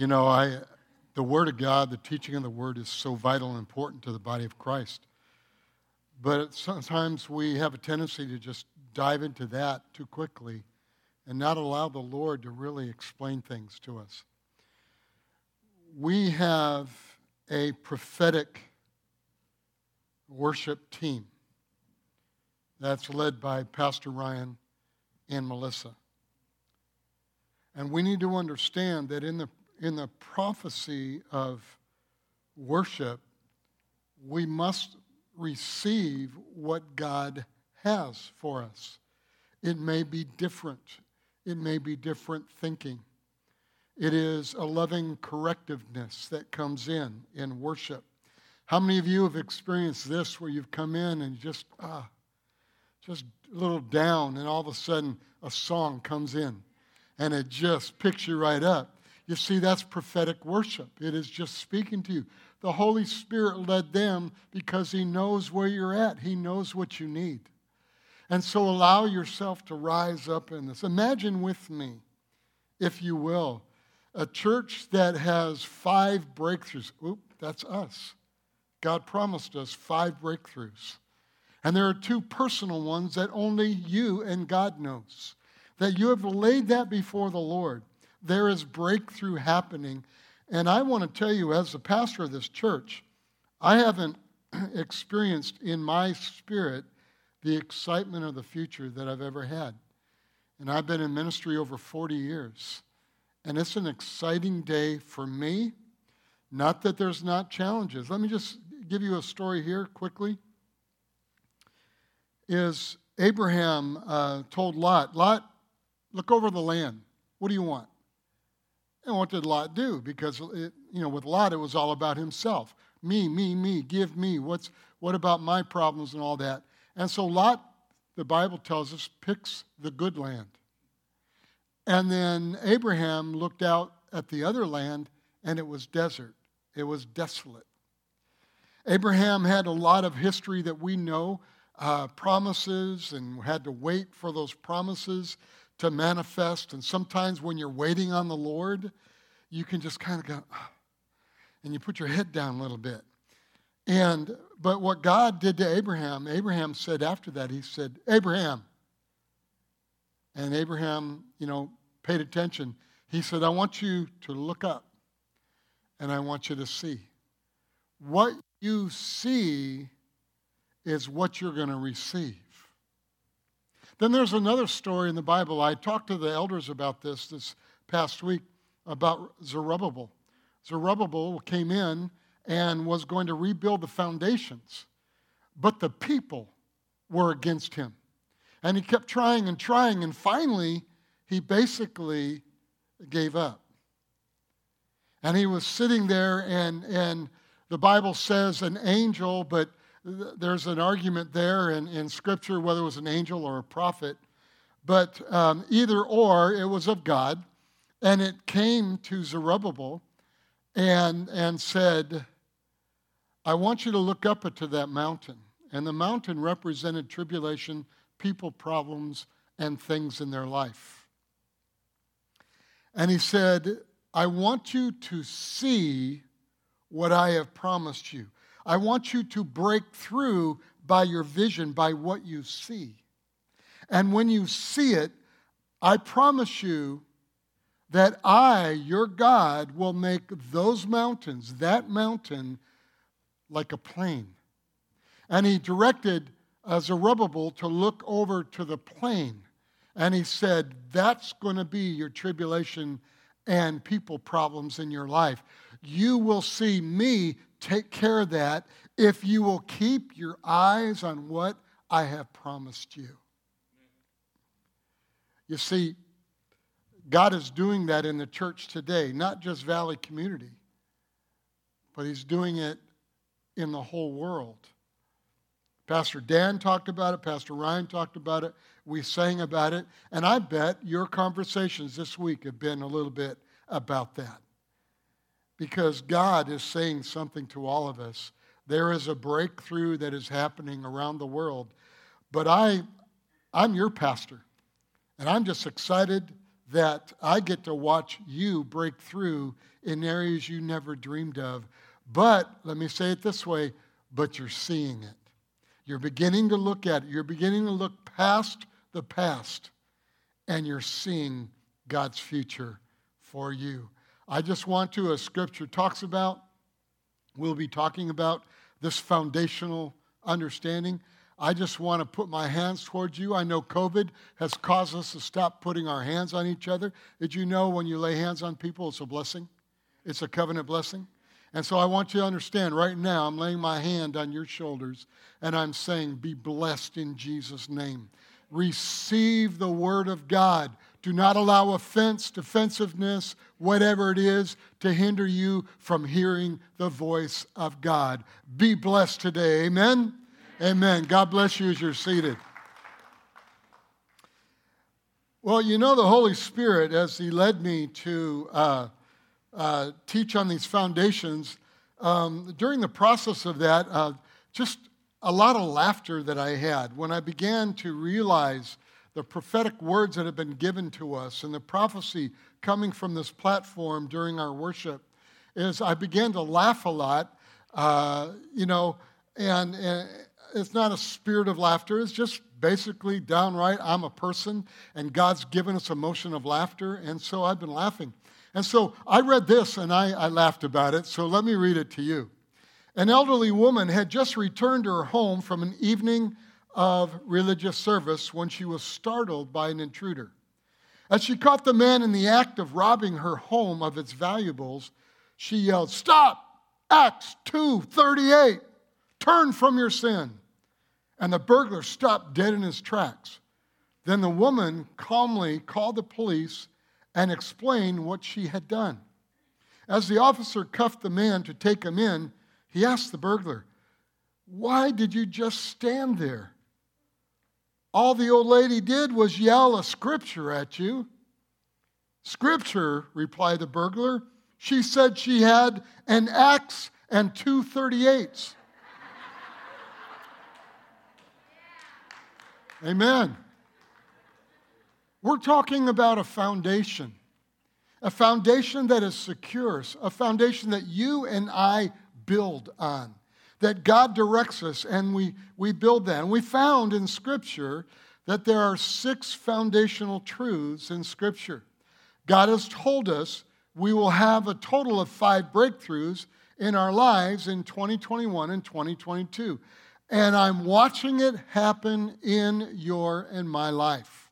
You know, I, the Word of God, the teaching of the Word is so vital and important to the body of Christ. But sometimes we have a tendency to just dive into that too quickly and not allow the Lord to really explain things to us. We have a prophetic worship team that's led by Pastor Ryan and Melissa. And we need to understand that in the, in the prophecy of worship, we must receive what God has for us. It may be different, it may be different thinking. It is a loving correctiveness that comes in in worship. How many of you have experienced this where you've come in and just, ah, just a little down, and all of a sudden a song comes in and it just picks you right up? You see, that's prophetic worship. It is just speaking to you. The Holy Spirit led them because He knows where you're at, He knows what you need. And so allow yourself to rise up in this. Imagine with me, if you will, a church that has five breakthroughs. Oop, that's us. God promised us five breakthroughs. And there are two personal ones that only you and God knows. That you have laid that before the Lord. There is breakthrough happening. And I want to tell you, as the pastor of this church, I haven't experienced in my spirit the excitement of the future that I've ever had. And I've been in ministry over 40 years. And it's an exciting day for me. Not that there's not challenges. Let me just give you a story here quickly is Abraham uh, told Lot, Lot, look over the land. What do you want? And what did Lot do? Because, it, you know, with Lot, it was all about himself. Me, me, me, give me. What's, what about my problems and all that? And so Lot, the Bible tells us, picks the good land. And then Abraham looked out at the other land, and it was desert, it was desolate. Abraham had a lot of history that we know uh, promises and had to wait for those promises to manifest. And sometimes when you're waiting on the Lord, you can just kind of go, ah, and you put your head down a little bit. And but what God did to Abraham, Abraham said after that, he said, Abraham. And Abraham, you know, paid attention. He said, I want you to look up and I want you to see. What you see is what you're going to receive. Then there's another story in the Bible. I talked to the elders about this this past week about Zerubbabel. Zerubbabel came in and was going to rebuild the foundations, but the people were against him. And he kept trying and trying, and finally, he basically gave up. And he was sitting there, and, and the Bible says an angel, but there's an argument there in, in Scripture whether it was an angel or a prophet. But um, either or, it was of God. And it came to Zerubbabel and, and said, I want you to look up to that mountain. And the mountain represented tribulation, people problems, and things in their life. And he said, I want you to see what I have promised you. I want you to break through by your vision, by what you see. And when you see it, I promise you that I, your God, will make those mountains, that mountain, like a plain. And he directed Zerubbabel to look over to the plain. And he said, That's going to be your tribulation and people problems in your life. You will see me take care of that if you will keep your eyes on what I have promised you. You see, God is doing that in the church today, not just Valley Community, but He's doing it in the whole world. Pastor Dan talked about it, Pastor Ryan talked about it, we sang about it, and I bet your conversations this week have been a little bit about that because God is saying something to all of us. There is a breakthrough that is happening around the world. But I, I'm your pastor, and I'm just excited that I get to watch you break through in areas you never dreamed of. But let me say it this way but you're seeing it. You're beginning to look at it. You're beginning to look past the past, and you're seeing God's future for you. I just want to, as Scripture talks about, we'll be talking about this foundational understanding. I just want to put my hands towards you. I know COVID has caused us to stop putting our hands on each other. Did you know when you lay hands on people, it's a blessing? It's a covenant blessing. And so I want you to understand right now, I'm laying my hand on your shoulders and I'm saying, Be blessed in Jesus' name. Receive the word of God. Do not allow offense, defensiveness, whatever it is, to hinder you from hearing the voice of God. Be blessed today. Amen. Amen. God bless you as you're seated. Well, you know, the Holy Spirit, as He led me to. Uh, uh, teach on these foundations, um, during the process of that, uh, just a lot of laughter that I had when I began to realize the prophetic words that have been given to us and the prophecy coming from this platform during our worship is I began to laugh a lot, uh, you know, and, and it's not a spirit of laughter. It's just basically downright, I'm a person, and God's given us a motion of laughter, and so I've been laughing. And so I read this and I, I laughed about it, so let me read it to you. An elderly woman had just returned to her home from an evening of religious service when she was startled by an intruder. As she caught the man in the act of robbing her home of its valuables, she yelled, Stop! Acts 2:38. Turn from your sin. And the burglar stopped dead in his tracks. Then the woman calmly called the police and explained what she had done. As the officer cuffed the man to take him in, he asked the burglar, Why did you just stand there? All the old lady did was yell a scripture at you. Scripture, replied the burglar. She said she had an axe and two 38s. Amen. We're talking about a foundation, a foundation that is secure, a foundation that you and I build on, that God directs us and we, we build that. And we found in Scripture that there are six foundational truths in Scripture. God has told us we will have a total of five breakthroughs in our lives in 2021 and 2022. And I'm watching it happen in your and my life.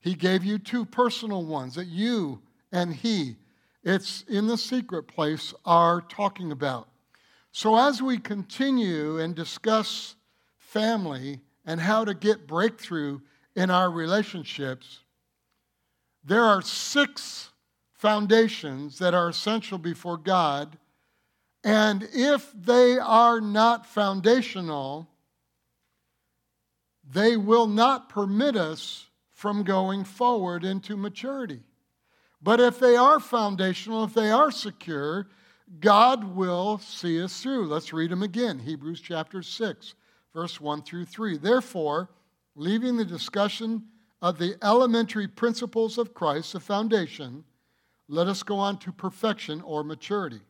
He gave you two personal ones that you and He, it's in the secret place, are talking about. So as we continue and discuss family and how to get breakthrough in our relationships, there are six foundations that are essential before God. And if they are not foundational, they will not permit us from going forward into maturity. But if they are foundational, if they are secure, God will see us through. Let's read them again Hebrews chapter 6, verse 1 through 3. Therefore, leaving the discussion of the elementary principles of Christ, the foundation, let us go on to perfection or maturity.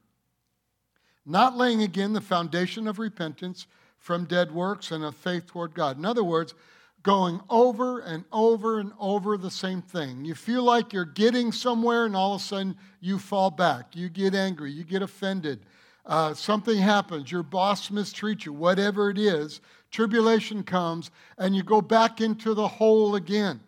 Not laying again the foundation of repentance from dead works and of faith toward God. In other words, going over and over and over the same thing. You feel like you're getting somewhere, and all of a sudden you fall back. You get angry, you get offended. Uh, something happens, your boss mistreats you, whatever it is, tribulation comes, and you go back into the hole again.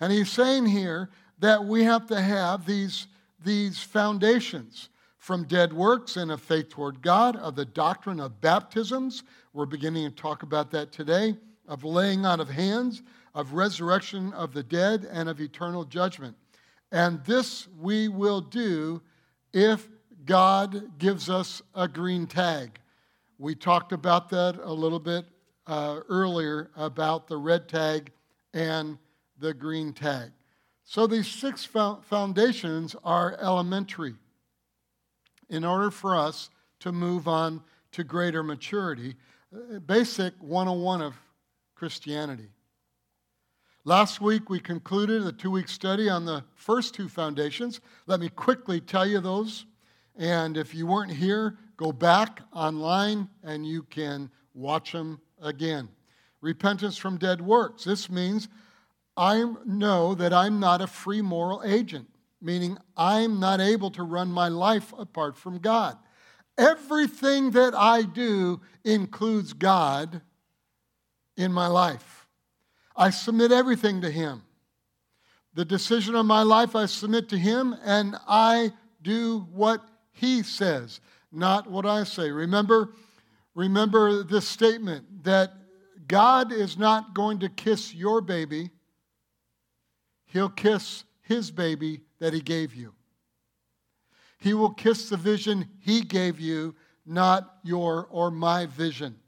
And he's saying here that we have to have these, these foundations from dead works and a faith toward God, of the doctrine of baptisms. We're beginning to talk about that today of laying on of hands, of resurrection of the dead, and of eternal judgment. And this we will do if God gives us a green tag. We talked about that a little bit uh, earlier about the red tag and the green tag. So these six foundations are elementary in order for us to move on to greater maturity. Uh, basic 101 of Christianity. Last week we concluded a two week study on the first two foundations. Let me quickly tell you those. And if you weren't here, go back online and you can watch them again. Repentance from dead works. This means I know that I'm not a free moral agent, meaning I'm not able to run my life apart from God. Everything that I do includes God in my life. I submit everything to Him. The decision of my life I submit to Him, and I do what He says, not what I say. Remember, remember this statement that God is not going to kiss your baby, He'll kiss His baby that He gave you. He will kiss the vision He gave you, not your or my vision.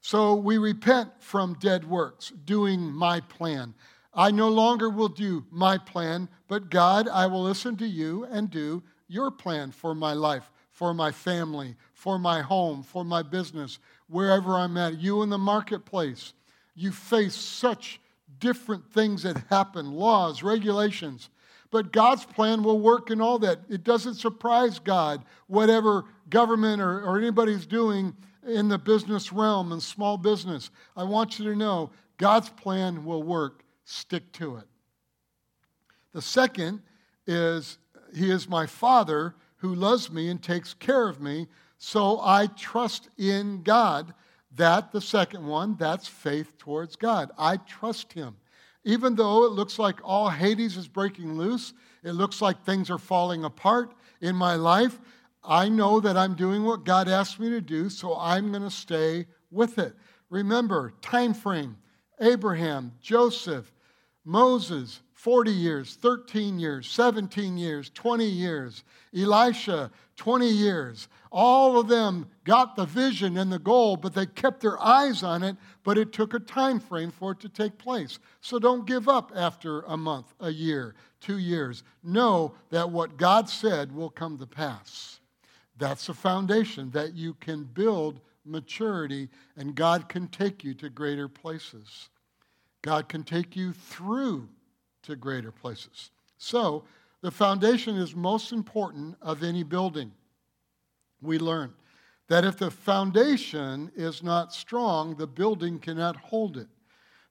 So we repent from dead works, doing my plan. I no longer will do my plan, but God, I will listen to you and do your plan for my life, for my family, for my home, for my business, wherever I'm at. You in the marketplace, you face such different things that happen laws, regulations. But God's plan will work in all that. It doesn't surprise God, whatever government or, or anybody's doing in the business realm and small business. I want you to know God's plan will work. Stick to it. The second is He is my Father who loves me and takes care of me. So I trust in God. That, the second one, that's faith towards God. I trust Him. Even though it looks like all Hades is breaking loose, it looks like things are falling apart in my life, I know that I'm doing what God asked me to do, so I'm going to stay with it. Remember, time frame Abraham, Joseph, Moses, 40 years, 13 years, 17 years, 20 years, Elisha, 20 years. All of them got the vision and the goal, but they kept their eyes on it, but it took a time frame for it to take place. So don't give up after a month, a year, two years. Know that what God said will come to pass. That's the foundation that you can build maturity, and God can take you to greater places. God can take you through to greater places. So, the foundation is most important of any building. We learn that if the foundation is not strong, the building cannot hold it.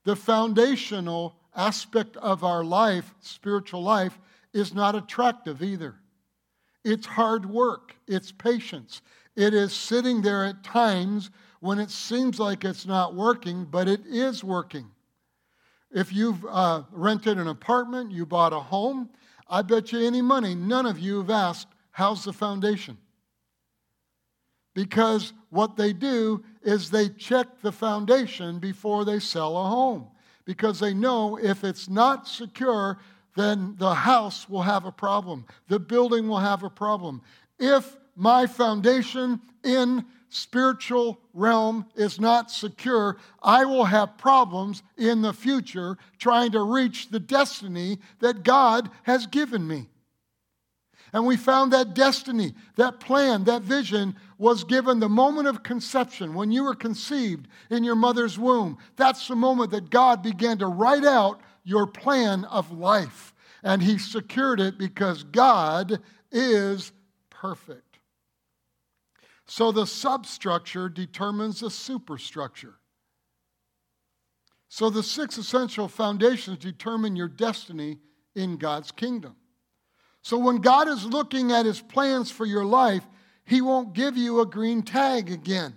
The foundational aspect of our life, spiritual life, is not attractive either. It's hard work, it's patience. It is sitting there at times when it seems like it's not working, but it is working. If you've uh, rented an apartment, you bought a home, I bet you any money, none of you have asked, How's the foundation? Because what they do is they check the foundation before they sell a home. Because they know if it's not secure, then the house will have a problem. The building will have a problem. If my foundation in spiritual realm is not secure, I will have problems in the future trying to reach the destiny that God has given me. And we found that destiny, that plan, that vision was given the moment of conception, when you were conceived in your mother's womb. That's the moment that God began to write out your plan of life. And he secured it because God is perfect. So the substructure determines the superstructure. So the six essential foundations determine your destiny in God's kingdom. So when God is looking at his plans for your life, he won't give you a green tag again.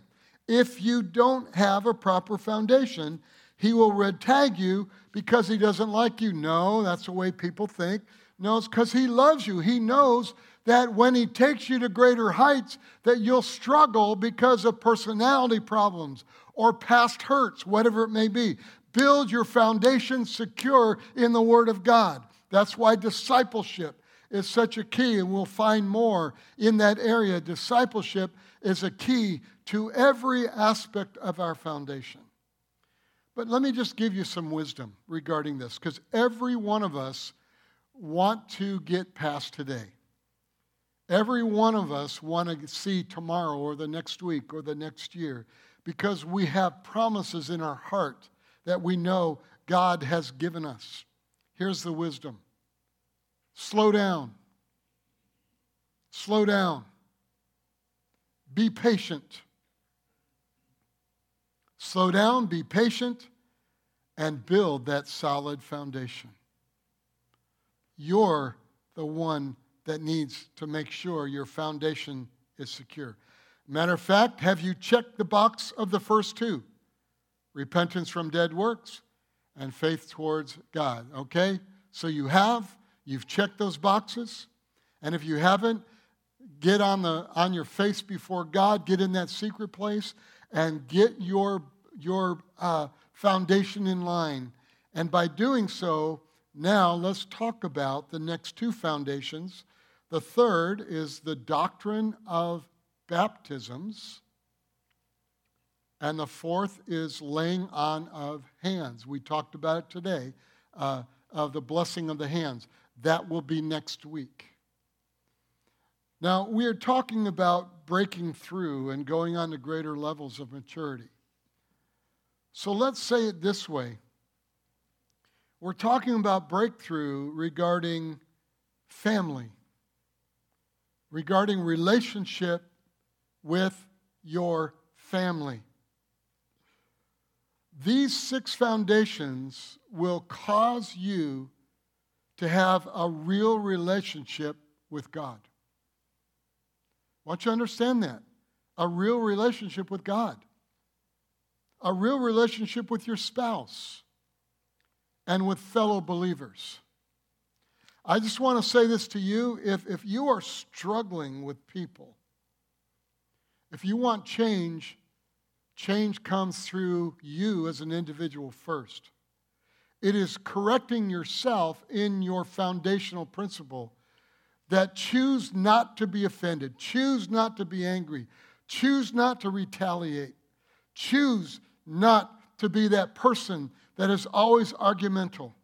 If you don't have a proper foundation, he will red tag you because he doesn't like you. No, that's the way people think. No, it's because he loves you. He knows that when he takes you to greater heights, that you'll struggle because of personality problems or past hurts, whatever it may be. Build your foundation secure in the Word of God. That's why discipleship is such a key, and we'll find more in that area. Discipleship is a key to every aspect of our foundation. But let me just give you some wisdom regarding this, because every one of us want to get past today. Every one of us want to see tomorrow or the next week or the next year because we have promises in our heart that we know God has given us. Here's the wisdom slow down. Slow down. Be patient. Slow down, be patient, and build that solid foundation. You're the one that needs to make sure your foundation is secure. Matter of fact, have you checked the box of the first two? Repentance from dead works and faith towards God. Okay? So you have, you've checked those boxes. And if you haven't, get on, the, on your face before God, get in that secret place, and get your, your uh, foundation in line. And by doing so, now let's talk about the next two foundations. The third is the doctrine of baptisms. And the fourth is laying on of hands. We talked about it today, uh, of the blessing of the hands. That will be next week. Now, we are talking about breaking through and going on to greater levels of maturity. So let's say it this way we're talking about breakthrough regarding family, regarding relationship with your family. These six foundations will cause you to have a real relationship with God. Want you to understand that. A real relationship with God. A real relationship with your spouse and with fellow believers. I just want to say this to you. If, if you are struggling with people, if you want change, change comes through you as an individual first. It is correcting yourself in your foundational principle that choose not to be offended, choose not to be angry, choose not to retaliate, choose not to be that person that is always argumental.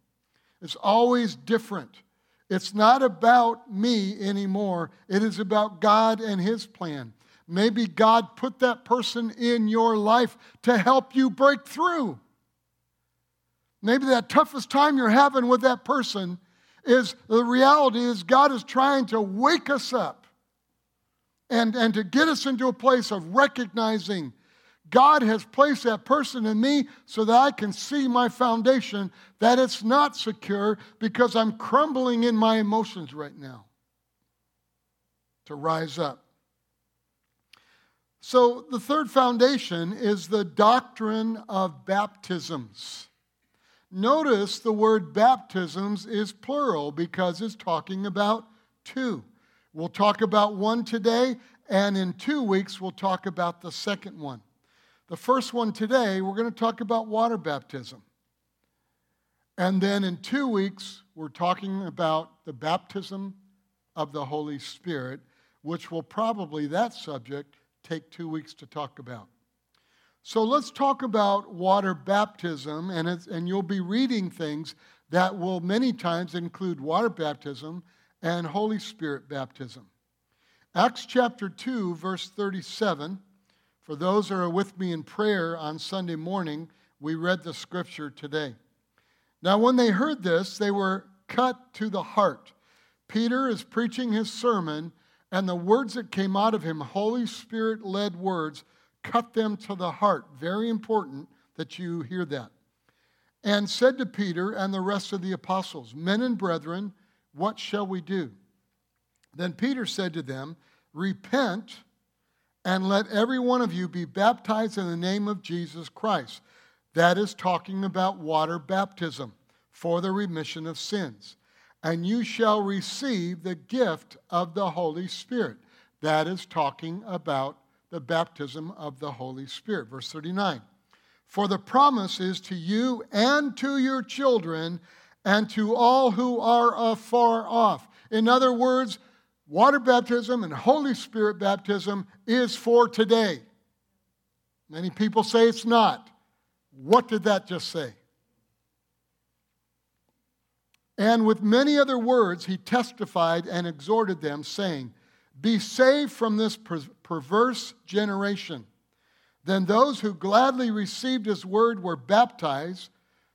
It's always different. It's not about me anymore. It is about God and His plan. Maybe God put that person in your life to help you break through. Maybe that toughest time you're having with that person is the reality is God is trying to wake us up and, and to get us into a place of recognizing God has placed that person in me so that I can see my foundation, that it's not secure because I'm crumbling in my emotions right now. To rise up. So, the third foundation is the doctrine of baptisms. Notice the word baptisms is plural because it's talking about two. We'll talk about one today, and in two weeks, we'll talk about the second one. The first one today, we're going to talk about water baptism. And then in two weeks, we're talking about the baptism of the Holy Spirit, which will probably, that subject, take two weeks to talk about. So let's talk about water baptism, and, and you'll be reading things that will many times include water baptism and Holy Spirit baptism. Acts chapter 2, verse 37 for those who are with me in prayer on Sunday morning, we read the scripture today. Now, when they heard this, they were cut to the heart. Peter is preaching his sermon, and the words that came out of him, Holy Spirit led words, cut them to the heart. Very important that you hear that. And said to Peter and the rest of the apostles, Men and brethren, what shall we do? Then Peter said to them, Repent and let every one of you be baptized in the name of Jesus Christ. That is talking about water baptism for the remission of sins. And you shall receive the gift of the Holy Spirit. That is talking about the baptism of the Holy Spirit. Verse 39. For the promise is to you and to your children and to all who are afar off. In other words, water baptism and Holy Spirit baptism is for today. Many people say it's not. What did that just say? And with many other words, he testified and exhorted them, saying, Be saved from this per- perverse generation. Then those who gladly received his word were baptized,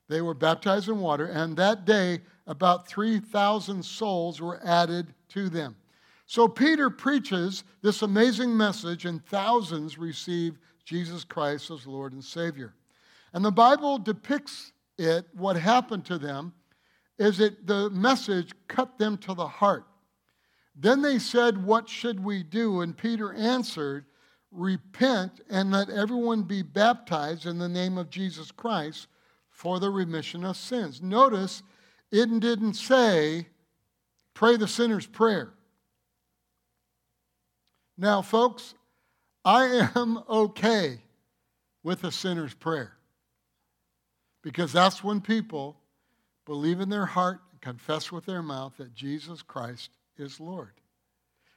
They were baptized in water, and that day about 3,000 souls were added to them. So Peter preaches this amazing message, and thousands receive Jesus Christ as Lord and Savior. And the Bible depicts it, what happened to them, is that the message cut them to the heart. Then they said, What should we do? And Peter answered, Repent and let everyone be baptized in the name of Jesus Christ for the remission of sins. Notice it didn't say, Pray the sinner's prayer. Now, folks, I am okay with a sinner's prayer because that's when people believe in their heart and confess with their mouth that Jesus Christ is Lord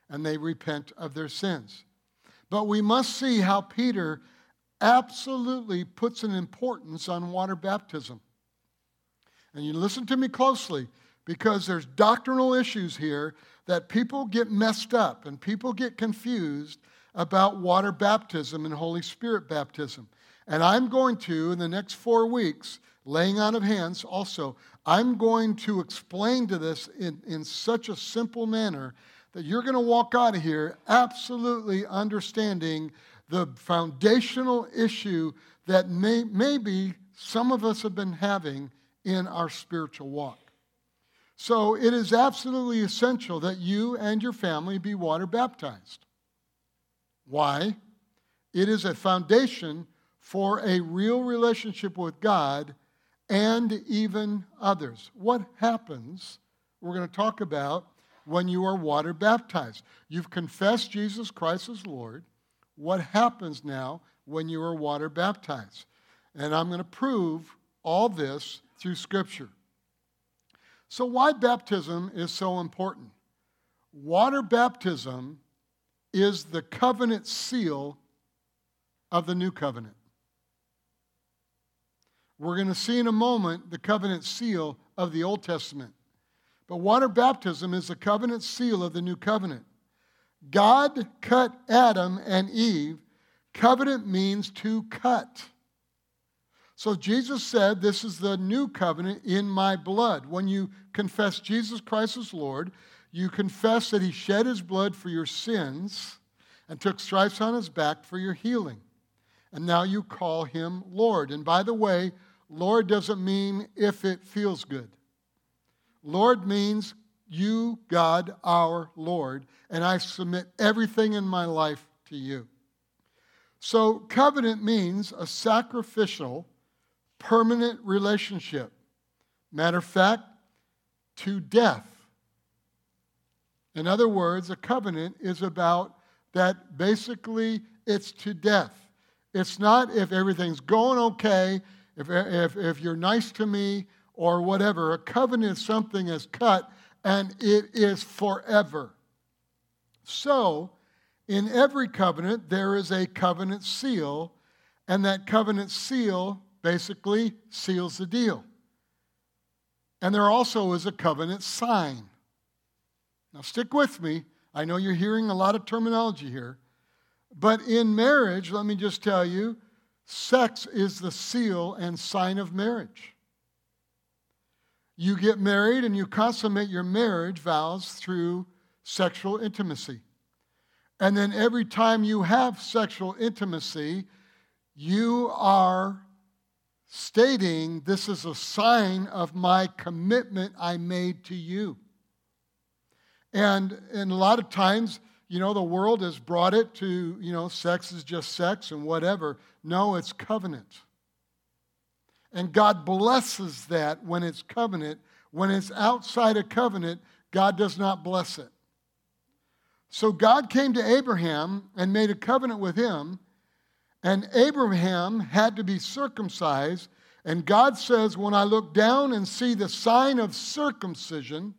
and they repent of their sins. But we must see how Peter absolutely puts an importance on water baptism. And you listen to me closely because there's doctrinal issues here that people get messed up and people get confused about water baptism and Holy Spirit baptism. And I'm going to, in the next four weeks, laying on of hands also, I'm going to explain to this in, in such a simple manner that you're going to walk out of here absolutely understanding the foundational issue that may, maybe some of us have been having in our spiritual walk. So it is absolutely essential that you and your family be water baptized. Why? It is a foundation for a real relationship with God and even others. What happens, we're going to talk about when you are water baptized. You've confessed Jesus Christ as Lord. What happens now when you are water baptized? And I'm going to prove all this through Scripture. So, why baptism is so important? Water baptism is the covenant seal of the new covenant. We're going to see in a moment the covenant seal of the Old Testament. But water baptism is the covenant seal of the new covenant. God cut Adam and Eve. Covenant means to cut. So Jesus said, This is the new covenant in my blood. When you confess Jesus Christ as Lord, you confess that he shed his blood for your sins and took stripes on his back for your healing. And now you call him Lord. And by the way, Lord doesn't mean if it feels good. Lord means you, God, our Lord, and I submit everything in my life to you. So, covenant means a sacrificial, permanent relationship. Matter of fact, to death. In other words, a covenant is about that basically it's to death. It's not if everything's going okay, if, if, if you're nice to me or whatever. A covenant is something is cut and it is forever. So, in every covenant, there is a covenant seal, and that covenant seal basically seals the deal. And there also is a covenant sign. Now, stick with me. I know you're hearing a lot of terminology here. But in marriage, let me just tell you, sex is the seal and sign of marriage. You get married and you consummate your marriage vows through sexual intimacy. And then every time you have sexual intimacy, you are stating, This is a sign of my commitment I made to you. And, and a lot of times, you know, the world has brought it to, you know, sex is just sex and whatever. No, it's covenant. And God blesses that when it's covenant. When it's outside a covenant, God does not bless it. So God came to Abraham and made a covenant with him and Abraham had to be circumcised. And God says, When I look down and see the sign of circumcision,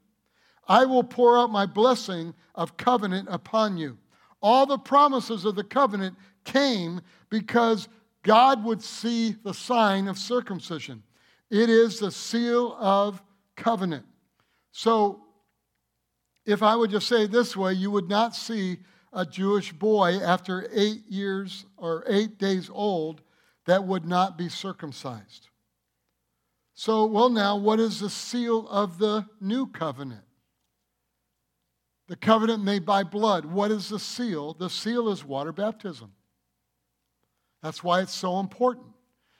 I will pour out my blessing of covenant upon you. All the promises of the covenant came because God would see the sign of circumcision. It is the seal of covenant. So, if I would just say this way, you would not see a Jewish boy after eight years or eight days old that would not be circumcised. So, well, now, what is the seal of the new covenant? The covenant made by blood. What is the seal? The seal is water baptism. That's why it's so important.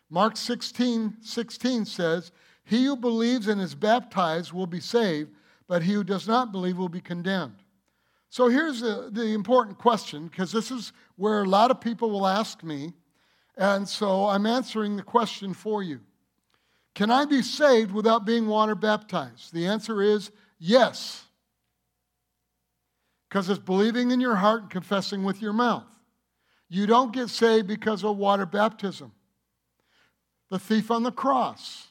Mark 16 16 says, He who believes and is baptized will be saved, but he who does not believe will be condemned. So here's the, the important question, because this is where a lot of people will ask me, and so I'm answering the question for you. Can I be saved without being water baptized? The answer is yes. Because it's believing in your heart and confessing with your mouth. You don't get saved because of water baptism. The thief on the cross.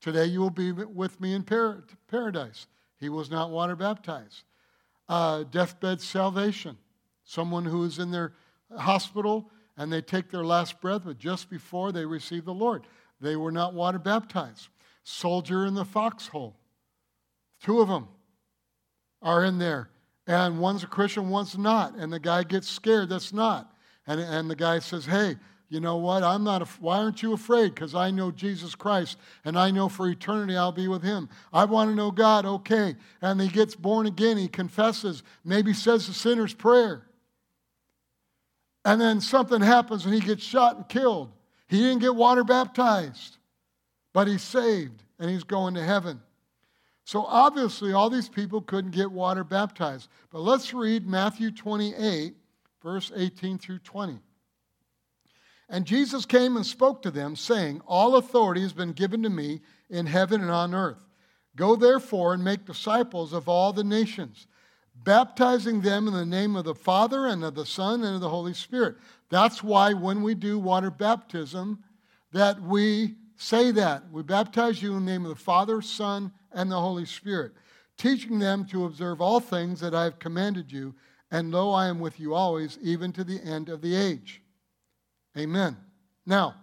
Today you will be with me in paradise. He was not water baptized. Uh, deathbed salvation. Someone who is in their hospital and they take their last breath, but just before they receive the Lord, they were not water baptized. Soldier in the foxhole. Two of them are in there. And one's a Christian, one's not. And the guy gets scared, that's not. And, and the guy says, Hey, you know what? I'm not, why aren't you afraid? Because I know Jesus Christ and I know for eternity I'll be with him. I want to know God, okay. And he gets born again, he confesses, maybe says the sinner's prayer. And then something happens and he gets shot and killed. He didn't get water baptized, but he's saved and he's going to heaven. So obviously, all these people couldn't get water baptized. But let's read Matthew 28, verse 18 through 20. And Jesus came and spoke to them, saying, All authority has been given to me in heaven and on earth. Go therefore and make disciples of all the nations, baptizing them in the name of the Father and of the Son and of the Holy Spirit. That's why when we do water baptism, that we say that. We baptize you in the name of the Father, Son, and the Holy Spirit, teaching them to observe all things that I have commanded you and lo, I am with you always, even to the end of the age. Amen. Now,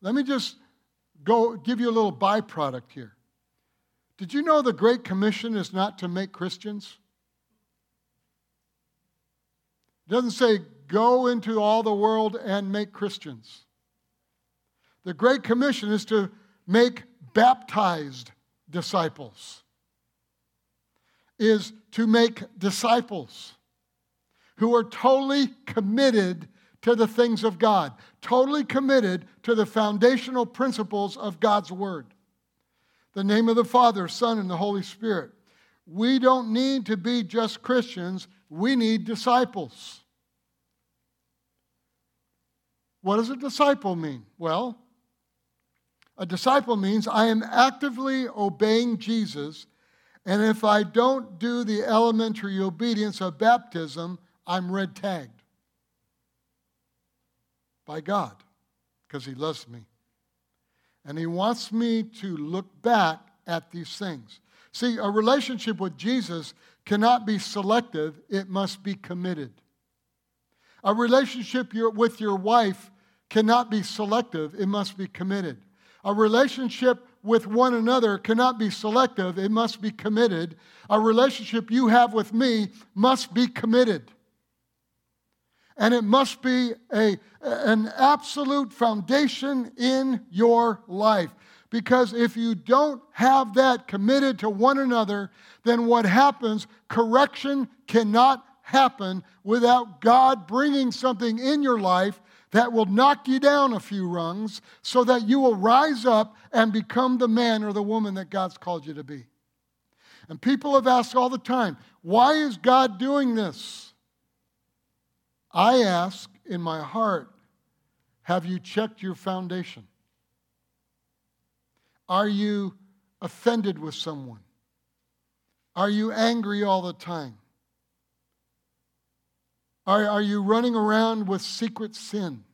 let me just go give you a little byproduct here. Did you know the Great Commission is not to make Christians? It doesn't say go into all the world and make Christians. The Great Commission is to make baptized disciples is to make disciples who are totally committed to the things of God, totally committed to the foundational principles of God's Word. The name of the Father, Son, and the Holy Spirit. We don't need to be just Christians, we need disciples. What does a disciple mean? Well, a disciple means I am actively obeying Jesus and if I don't do the elementary obedience of baptism, I'm red tagged by God because He loves me. And He wants me to look back at these things. See, a relationship with Jesus cannot be selective, it must be committed. A relationship with your wife cannot be selective, it must be committed. A relationship with one another cannot be selective, it must be committed. A relationship you have with me must be committed. And it must be a, an absolute foundation in your life. Because if you don't have that committed to one another, then what happens, correction cannot happen without God bringing something in your life that will knock you down a few rungs so that you will rise up and become the man or the woman that God's called you to be. And people have asked all the time, why is God doing this? I ask in my heart, have you checked your foundation? Are you offended with someone? Are you angry all the time? Are, are you running around with secret sin?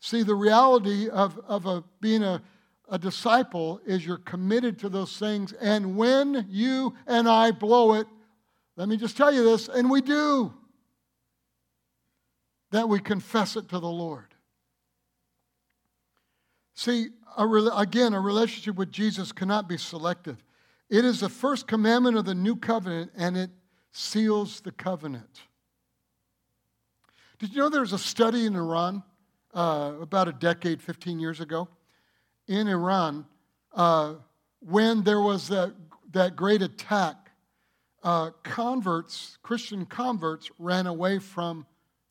See, the reality of, of a, being a, a disciple is you're committed to those things. And when you and I blow it, let me just tell you this, and we do, that we confess it to the Lord. See, a, again, a relationship with Jesus cannot be selective. It is the first commandment of the new covenant, and it seals the covenant. Did you know there was a study in Iran uh, about a decade, 15 years ago? in Iran, uh, when there was that, that great attack, uh, converts, Christian converts, ran away from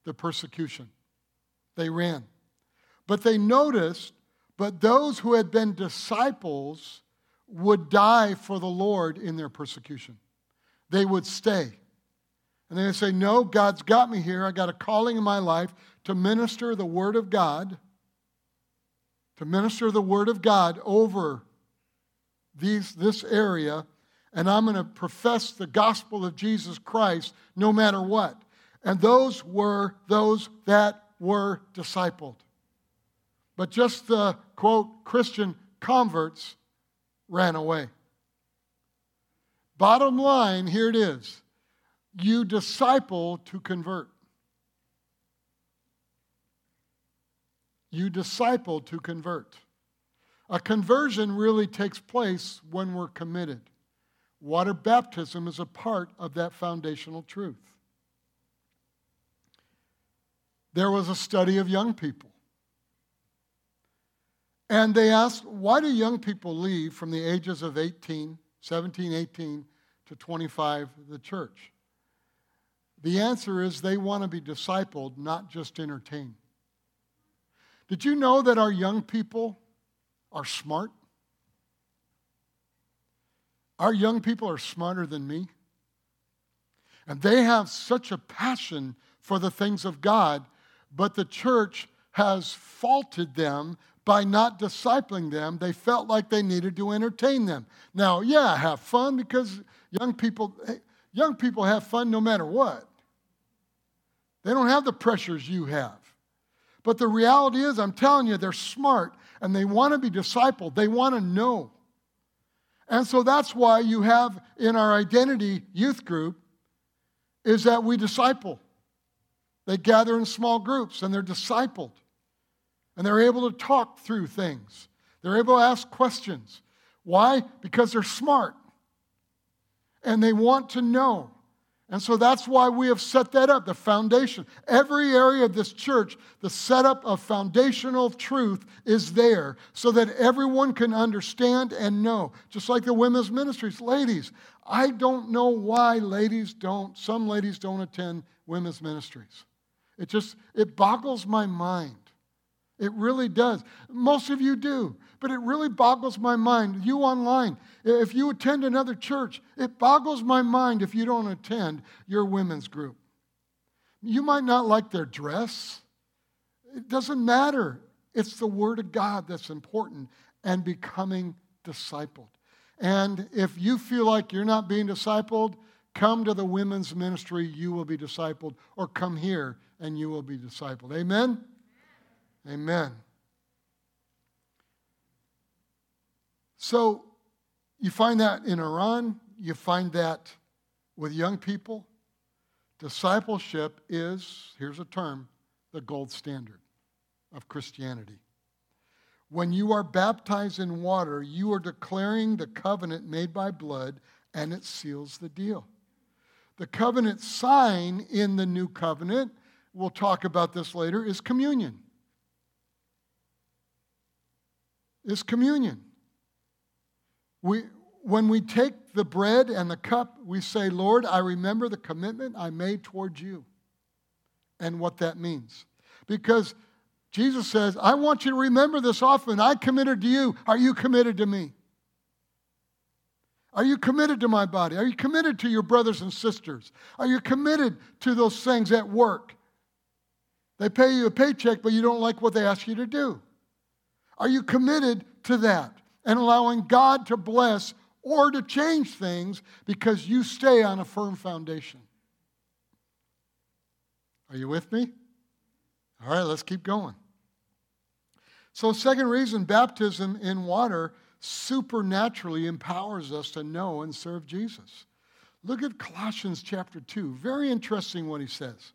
the persecution. They ran. But they noticed, but those who had been disciples would die for the Lord in their persecution. They would stay. And they say, No, God's got me here. I got a calling in my life to minister the Word of God, to minister the Word of God over these, this area, and I'm going to profess the gospel of Jesus Christ no matter what. And those were those that were discipled. But just the quote Christian converts ran away. Bottom line, here it is you disciple to convert. You disciple to convert. A conversion really takes place when we're committed. Water baptism is a part of that foundational truth. There was a study of young people. And they asked, why do young people leave from the ages of 18, 17, 18 to 25 the church? The answer is they want to be discipled, not just entertained. Did you know that our young people are smart? Our young people are smarter than me. And they have such a passion for the things of God, but the church has faulted them by not discipling them. They felt like they needed to entertain them. Now, yeah, have fun because young people, young people have fun no matter what. They don't have the pressures you have. But the reality is, I'm telling you, they're smart and they want to be discipled. They want to know. And so that's why you have in our identity youth group is that we disciple. They gather in small groups and they're discipled. And they're able to talk through things. They're able to ask questions. Why? Because they're smart. And they want to know. And so that's why we have set that up, the foundation. Every area of this church, the setup of foundational truth is there so that everyone can understand and know. Just like the women's ministries. Ladies, I don't know why ladies don't, some ladies don't attend women's ministries. It just, it boggles my mind. It really does. Most of you do, but it really boggles my mind. You online, if you attend another church, it boggles my mind if you don't attend your women's group. You might not like their dress, it doesn't matter. It's the Word of God that's important and becoming discipled. And if you feel like you're not being discipled, come to the women's ministry, you will be discipled, or come here and you will be discipled. Amen? Amen. So you find that in Iran, you find that with young people. Discipleship is, here's a term, the gold standard of Christianity. When you are baptized in water, you are declaring the covenant made by blood, and it seals the deal. The covenant sign in the new covenant, we'll talk about this later, is communion. Is communion. We, when we take the bread and the cup, we say, Lord, I remember the commitment I made towards you and what that means. Because Jesus says, I want you to remember this often. I committed to you. Are you committed to me? Are you committed to my body? Are you committed to your brothers and sisters? Are you committed to those things at work? They pay you a paycheck, but you don't like what they ask you to do. Are you committed to that and allowing God to bless or to change things because you stay on a firm foundation? Are you with me? All right, let's keep going. So, second reason baptism in water supernaturally empowers us to know and serve Jesus. Look at Colossians chapter 2. Very interesting what he says.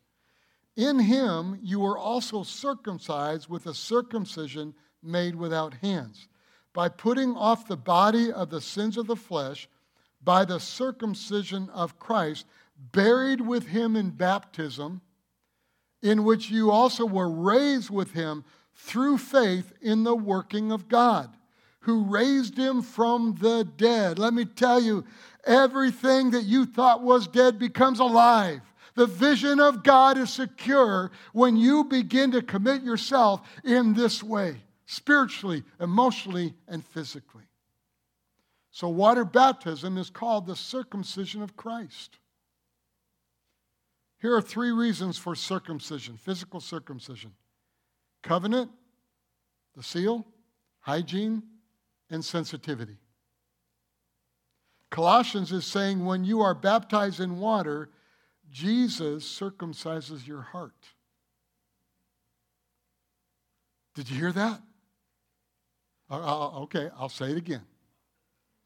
In him you were also circumcised with a circumcision made without hands, by putting off the body of the sins of the flesh by the circumcision of Christ, buried with him in baptism, in which you also were raised with him through faith in the working of God, who raised him from the dead. Let me tell you, everything that you thought was dead becomes alive. The vision of God is secure when you begin to commit yourself in this way spiritually, emotionally, and physically. So, water baptism is called the circumcision of Christ. Here are three reasons for circumcision physical circumcision covenant, the seal, hygiene, and sensitivity. Colossians is saying when you are baptized in water, Jesus circumcises your heart. Did you hear that? Uh, okay, I'll say it again.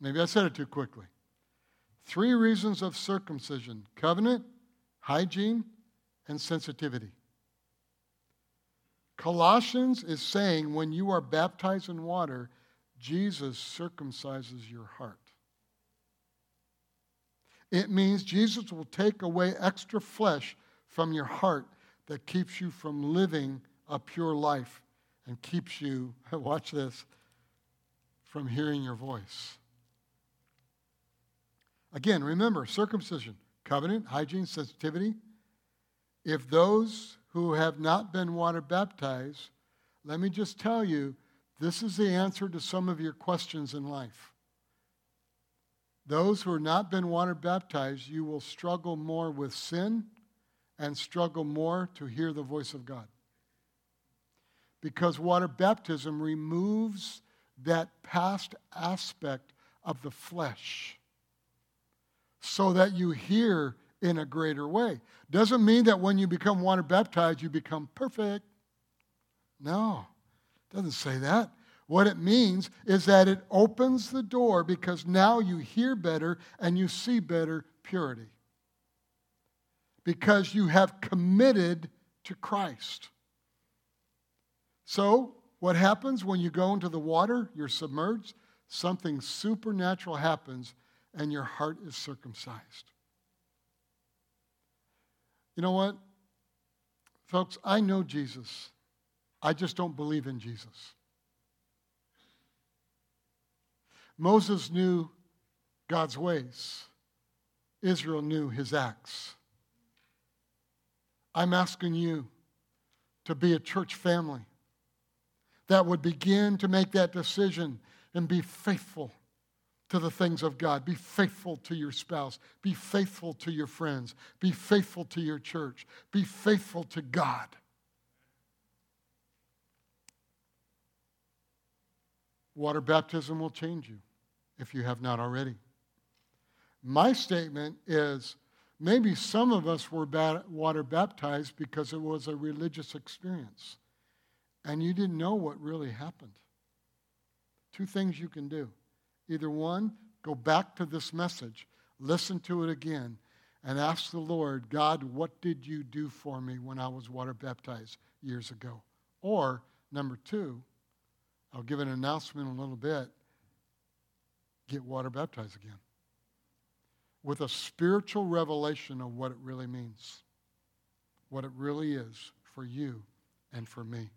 Maybe I said it too quickly. Three reasons of circumcision covenant, hygiene, and sensitivity. Colossians is saying when you are baptized in water, Jesus circumcises your heart. It means Jesus will take away extra flesh from your heart that keeps you from living a pure life and keeps you, watch this, from hearing your voice. Again, remember circumcision, covenant, hygiene, sensitivity. If those who have not been water baptized, let me just tell you, this is the answer to some of your questions in life. Those who have not been water baptized, you will struggle more with sin and struggle more to hear the voice of God. Because water baptism removes that past aspect of the flesh so that you hear in a greater way. Doesn't mean that when you become water baptized, you become perfect. No, doesn't say that. What it means is that it opens the door because now you hear better and you see better purity. Because you have committed to Christ. So, what happens when you go into the water? You're submerged. Something supernatural happens and your heart is circumcised. You know what? Folks, I know Jesus. I just don't believe in Jesus. Moses knew God's ways, Israel knew his acts. I'm asking you to be a church family that would begin to make that decision and be faithful to the things of God. Be faithful to your spouse. Be faithful to your friends. Be faithful to your church. Be faithful to God. Water baptism will change you if you have not already. My statement is maybe some of us were water baptized because it was a religious experience and you didn't know what really happened. Two things you can do. Either one, go back to this message, listen to it again, and ask the Lord, God, what did you do for me when I was water baptized years ago? Or, number two, I'll give an announcement in a little bit get water baptized again with a spiritual revelation of what it really means, what it really is for you and for me.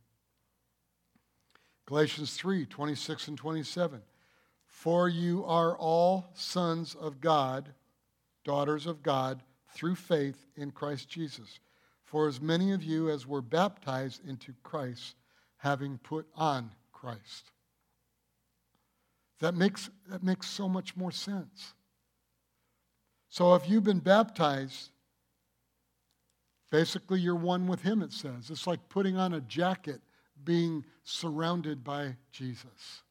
Galatians 3 26 and 27. For you are all sons of God, daughters of God, through faith in Christ Jesus. For as many of you as were baptized into Christ, having put on Christ. That makes, that makes so much more sense. So if you've been baptized, basically you're one with Him, it says. It's like putting on a jacket, being surrounded by Jesus.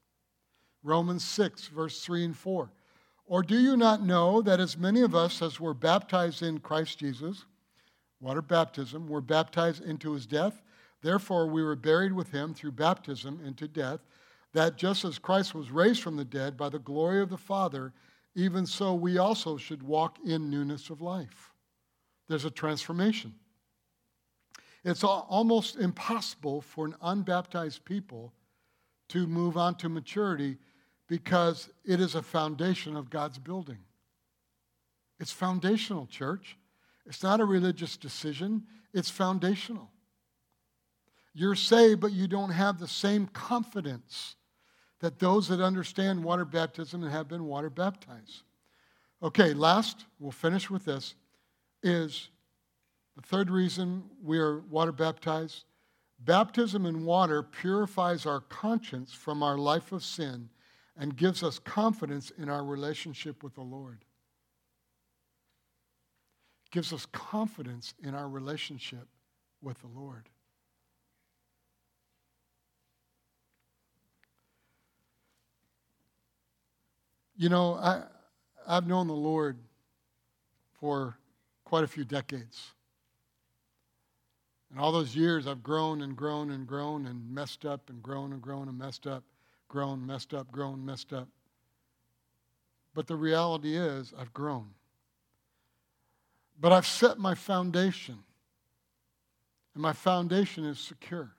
Romans 6, verse 3 and 4. Or do you not know that as many of us as were baptized in Christ Jesus, water baptism, were baptized into his death? Therefore, we were buried with him through baptism into death that just as Christ was raised from the dead by the glory of the Father, even so we also should walk in newness of life. There's a transformation. It's almost impossible for an unbaptized people to move on to maturity because it is a foundation of God's building. It's foundational, church. It's not a religious decision, it's foundational. You're saved, but you don't have the same confidence that those that understand water baptism and have been water baptized. Okay, last, we'll finish with this, is the third reason we are water baptized. Baptism in water purifies our conscience from our life of sin and gives us confidence in our relationship with the Lord. Gives us confidence in our relationship with the Lord. You know, I, I've known the Lord for quite a few decades. And all those years, I've grown and grown and grown and messed up and grown and grown and messed up, grown, messed up, grown, messed up. But the reality is, I've grown. But I've set my foundation, and my foundation is secure.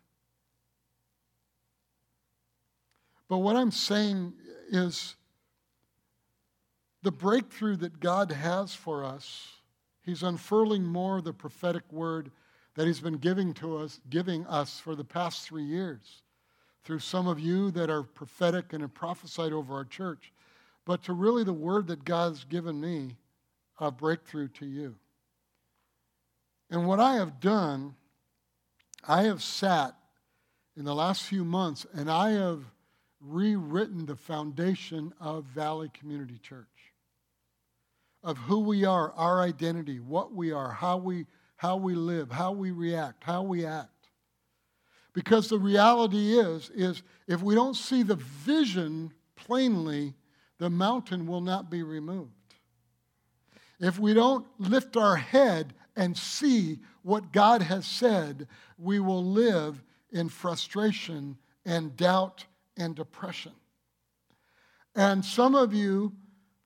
But what I'm saying is the breakthrough that God has for us, He's unfurling more the prophetic word that He's been giving to us, giving us for the past three years through some of you that are prophetic and have prophesied over our church, but to really the word that God's given me a breakthrough to you. And what I have done, I have sat in the last few months and I have rewritten the foundation of Valley Community Church of who we are, our identity, what we are, how we, how we live, how we react, how we act. Because the reality is, is if we don't see the vision plainly, the mountain will not be removed. If we don't lift our head and see what God has said, we will live in frustration and doubt and depression. And some of you,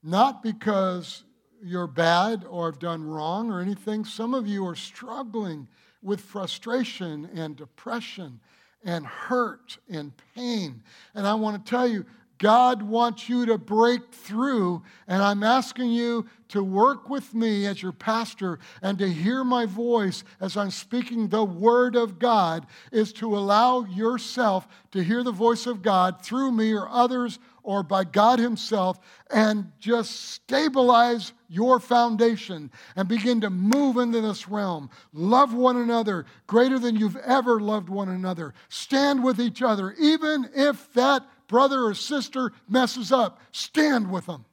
not because you're bad or have done wrong or anything. Some of you are struggling with frustration and depression and hurt and pain. And I want to tell you, God wants you to break through, and I'm asking you to work with me as your pastor and to hear my voice as I'm speaking the Word of God, is to allow yourself to hear the voice of God through me or others or by God Himself and just stabilize your foundation and begin to move into this realm. Love one another greater than you've ever loved one another. Stand with each other, even if that brother or sister messes up, stand with them.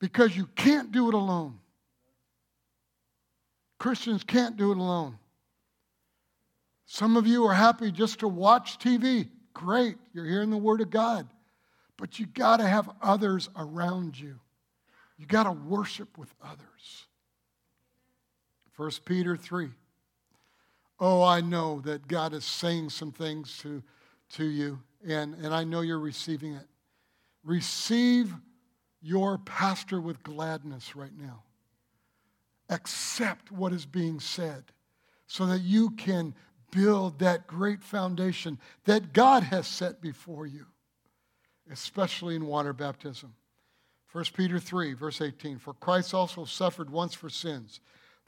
Because you can't do it alone. Christians can't do it alone. Some of you are happy just to watch TV. Great, you're hearing the Word of God. But you got to have others around you. You got to worship with others. 1 Peter 3. Oh, I know that God is saying some things to, to you, and, and I know you're receiving it. Receive your pastor with gladness right now. Accept what is being said so that you can build that great foundation that God has set before you, especially in water baptism. 1 Peter 3, verse 18 For Christ also suffered once for sins,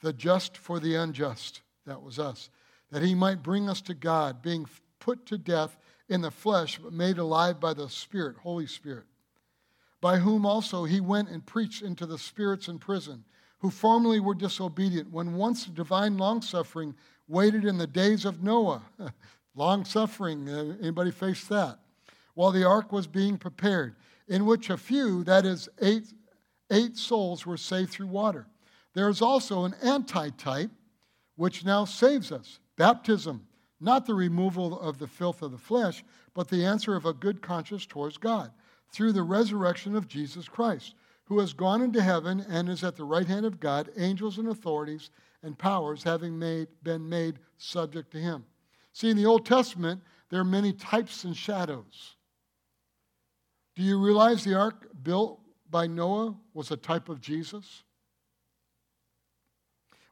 the just for the unjust, that was us, that he might bring us to God, being put to death in the flesh, but made alive by the Spirit, Holy Spirit, by whom also he went and preached into the spirits in prison, who formerly were disobedient, when once divine longsuffering waited in the days of Noah. long suffering, uh, anybody face that? While the ark was being prepared in which a few, that is, eight, eight souls, were saved through water. There is also an antitype which now saves us baptism, not the removal of the filth of the flesh, but the answer of a good conscience towards God through the resurrection of Jesus Christ, who has gone into heaven and is at the right hand of God, angels and authorities and powers having made, been made subject to him. See, in the Old Testament, there are many types and shadows. Do you realize the ark built by Noah was a type of Jesus?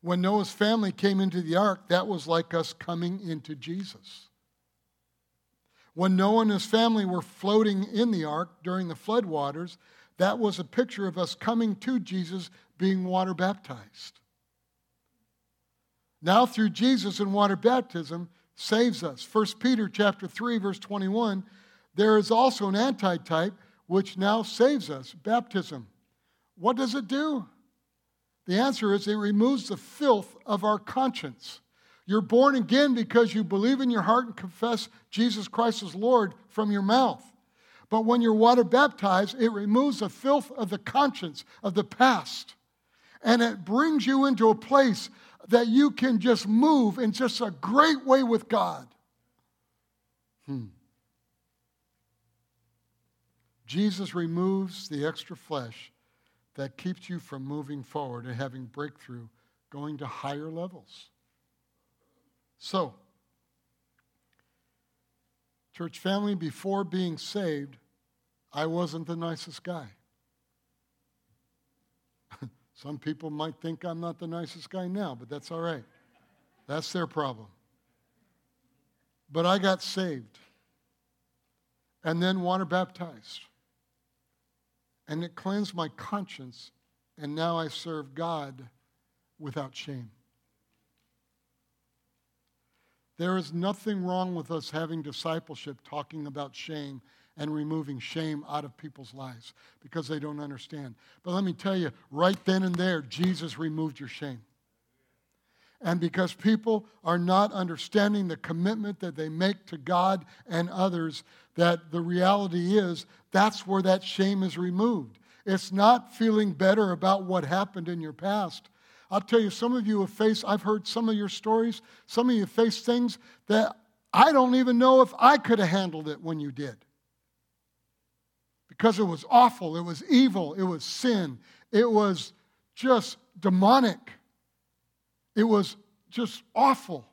When Noah's family came into the ark, that was like us coming into Jesus. When Noah and his family were floating in the ark during the flood waters, that was a picture of us coming to Jesus being water baptized. Now through Jesus and water baptism saves us. 1 Peter chapter 3 verse 21 there is also an antitype which now saves us baptism. What does it do? The answer is it removes the filth of our conscience. You're born again because you believe in your heart and confess Jesus Christ as Lord from your mouth. But when you're water baptized, it removes the filth of the conscience of the past. And it brings you into a place that you can just move in just a great way with God. Hmm. Jesus removes the extra flesh that keeps you from moving forward and having breakthrough, going to higher levels. So, church family, before being saved, I wasn't the nicest guy. Some people might think I'm not the nicest guy now, but that's all right. That's their problem. But I got saved and then water baptized. And it cleansed my conscience, and now I serve God without shame. There is nothing wrong with us having discipleship talking about shame and removing shame out of people's lives because they don't understand. But let me tell you, right then and there, Jesus removed your shame. And because people are not understanding the commitment that they make to God and others, that the reality is that's where that shame is removed. It's not feeling better about what happened in your past. I'll tell you, some of you have faced, I've heard some of your stories. Some of you faced things that I don't even know if I could have handled it when you did. Because it was awful, it was evil, it was sin, it was just demonic, it was just awful.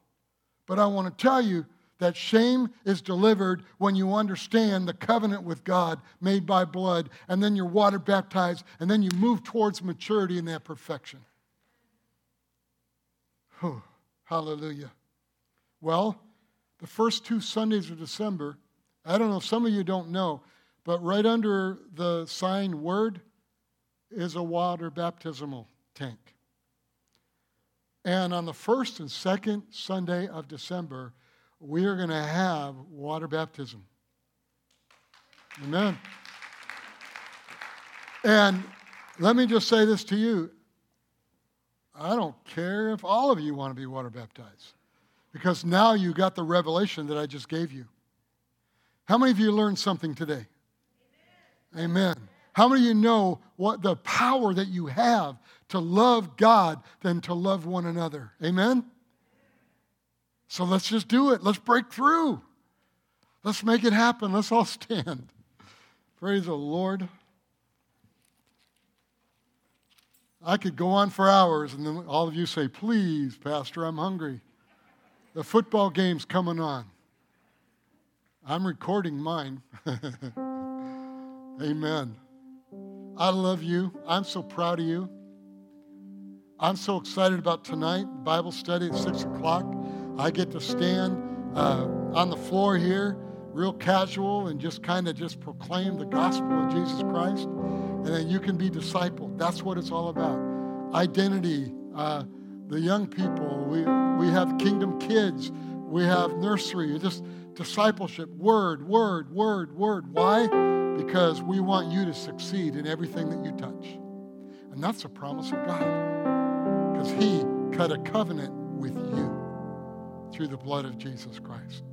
But I want to tell you, that shame is delivered when you understand the covenant with God made by blood, and then you're water baptized, and then you move towards maturity in that perfection. Hallelujah. Well, the first two Sundays of December, I don't know, some of you don't know, but right under the sign word is a water baptismal tank. And on the first and second Sunday of December, we are going to have water baptism. Amen. And let me just say this to you. I don't care if all of you want to be water baptized because now you got the revelation that I just gave you. How many of you learned something today? Amen. How many of you know what the power that you have to love God than to love one another? Amen. So let's just do it. Let's break through. Let's make it happen. Let's all stand. Praise the Lord. I could go on for hours, and then all of you say, Please, Pastor, I'm hungry. The football game's coming on. I'm recording mine. Amen. I love you. I'm so proud of you. I'm so excited about tonight, Bible study at 6 o'clock. I get to stand uh, on the floor here, real casual, and just kind of just proclaim the gospel of Jesus Christ. And then you can be discipled. That's what it's all about. Identity. Uh, the young people. We, we have kingdom kids. We have nursery. Just discipleship. Word, word, word, word. Why? Because we want you to succeed in everything that you touch. And that's a promise of God. Because He cut a covenant with you through the blood of Jesus Christ.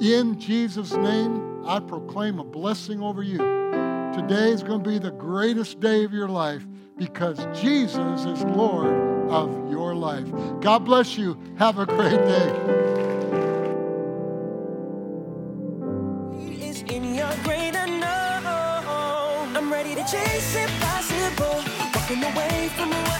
In Jesus' name, I proclaim a blessing over you. Today is going to be the greatest day of your life because Jesus is Lord of your life. God bless you. Have a great day. Chase impossible, walking away from